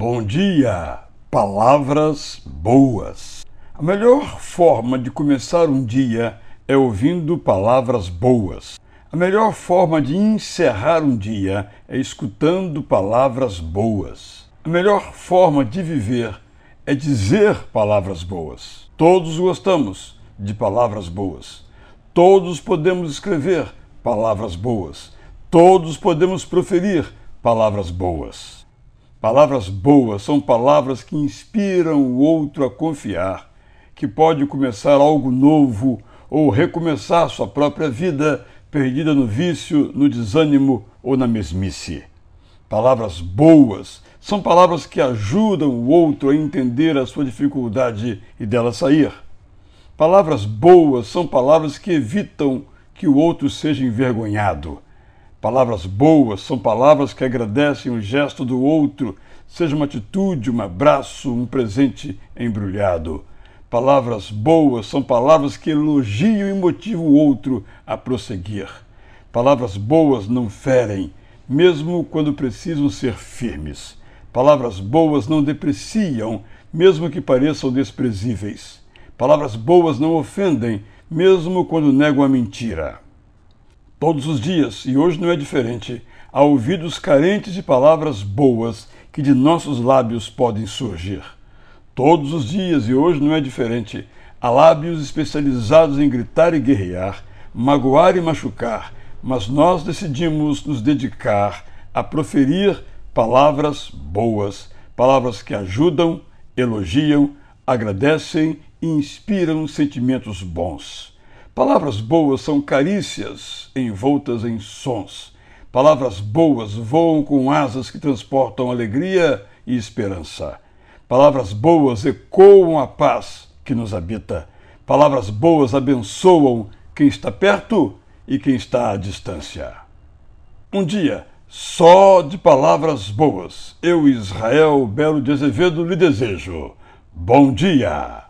Bom dia! Palavras boas. A melhor forma de começar um dia é ouvindo palavras boas. A melhor forma de encerrar um dia é escutando palavras boas. A melhor forma de viver é dizer palavras boas. Todos gostamos de palavras boas. Todos podemos escrever palavras boas. Todos podemos proferir palavras boas. Palavras boas são palavras que inspiram o outro a confiar, que pode começar algo novo ou recomeçar sua própria vida perdida no vício, no desânimo ou na mesmice. Palavras boas são palavras que ajudam o outro a entender a sua dificuldade e dela sair. Palavras boas são palavras que evitam que o outro seja envergonhado Palavras boas são palavras que agradecem o gesto do outro, seja uma atitude, um abraço, um presente embrulhado. Palavras boas são palavras que elogiam e motivam o outro a prosseguir. Palavras boas não ferem, mesmo quando precisam ser firmes. Palavras boas não depreciam, mesmo que pareçam desprezíveis. Palavras boas não ofendem, mesmo quando negam a mentira. Todos os dias, e hoje não é diferente, há ouvidos carentes de palavras boas que de nossos lábios podem surgir. Todos os dias, e hoje não é diferente, há lábios especializados em gritar e guerrear, magoar e machucar, mas nós decidimos nos dedicar a proferir palavras boas, palavras que ajudam, elogiam, agradecem e inspiram sentimentos bons. Palavras boas são carícias envoltas em sons. Palavras boas voam com asas que transportam alegria e esperança. Palavras boas ecoam a paz que nos habita. Palavras boas abençoam quem está perto e quem está à distância. Um dia, só de palavras boas, eu, Israel Belo de Azevedo, lhe desejo. Bom dia!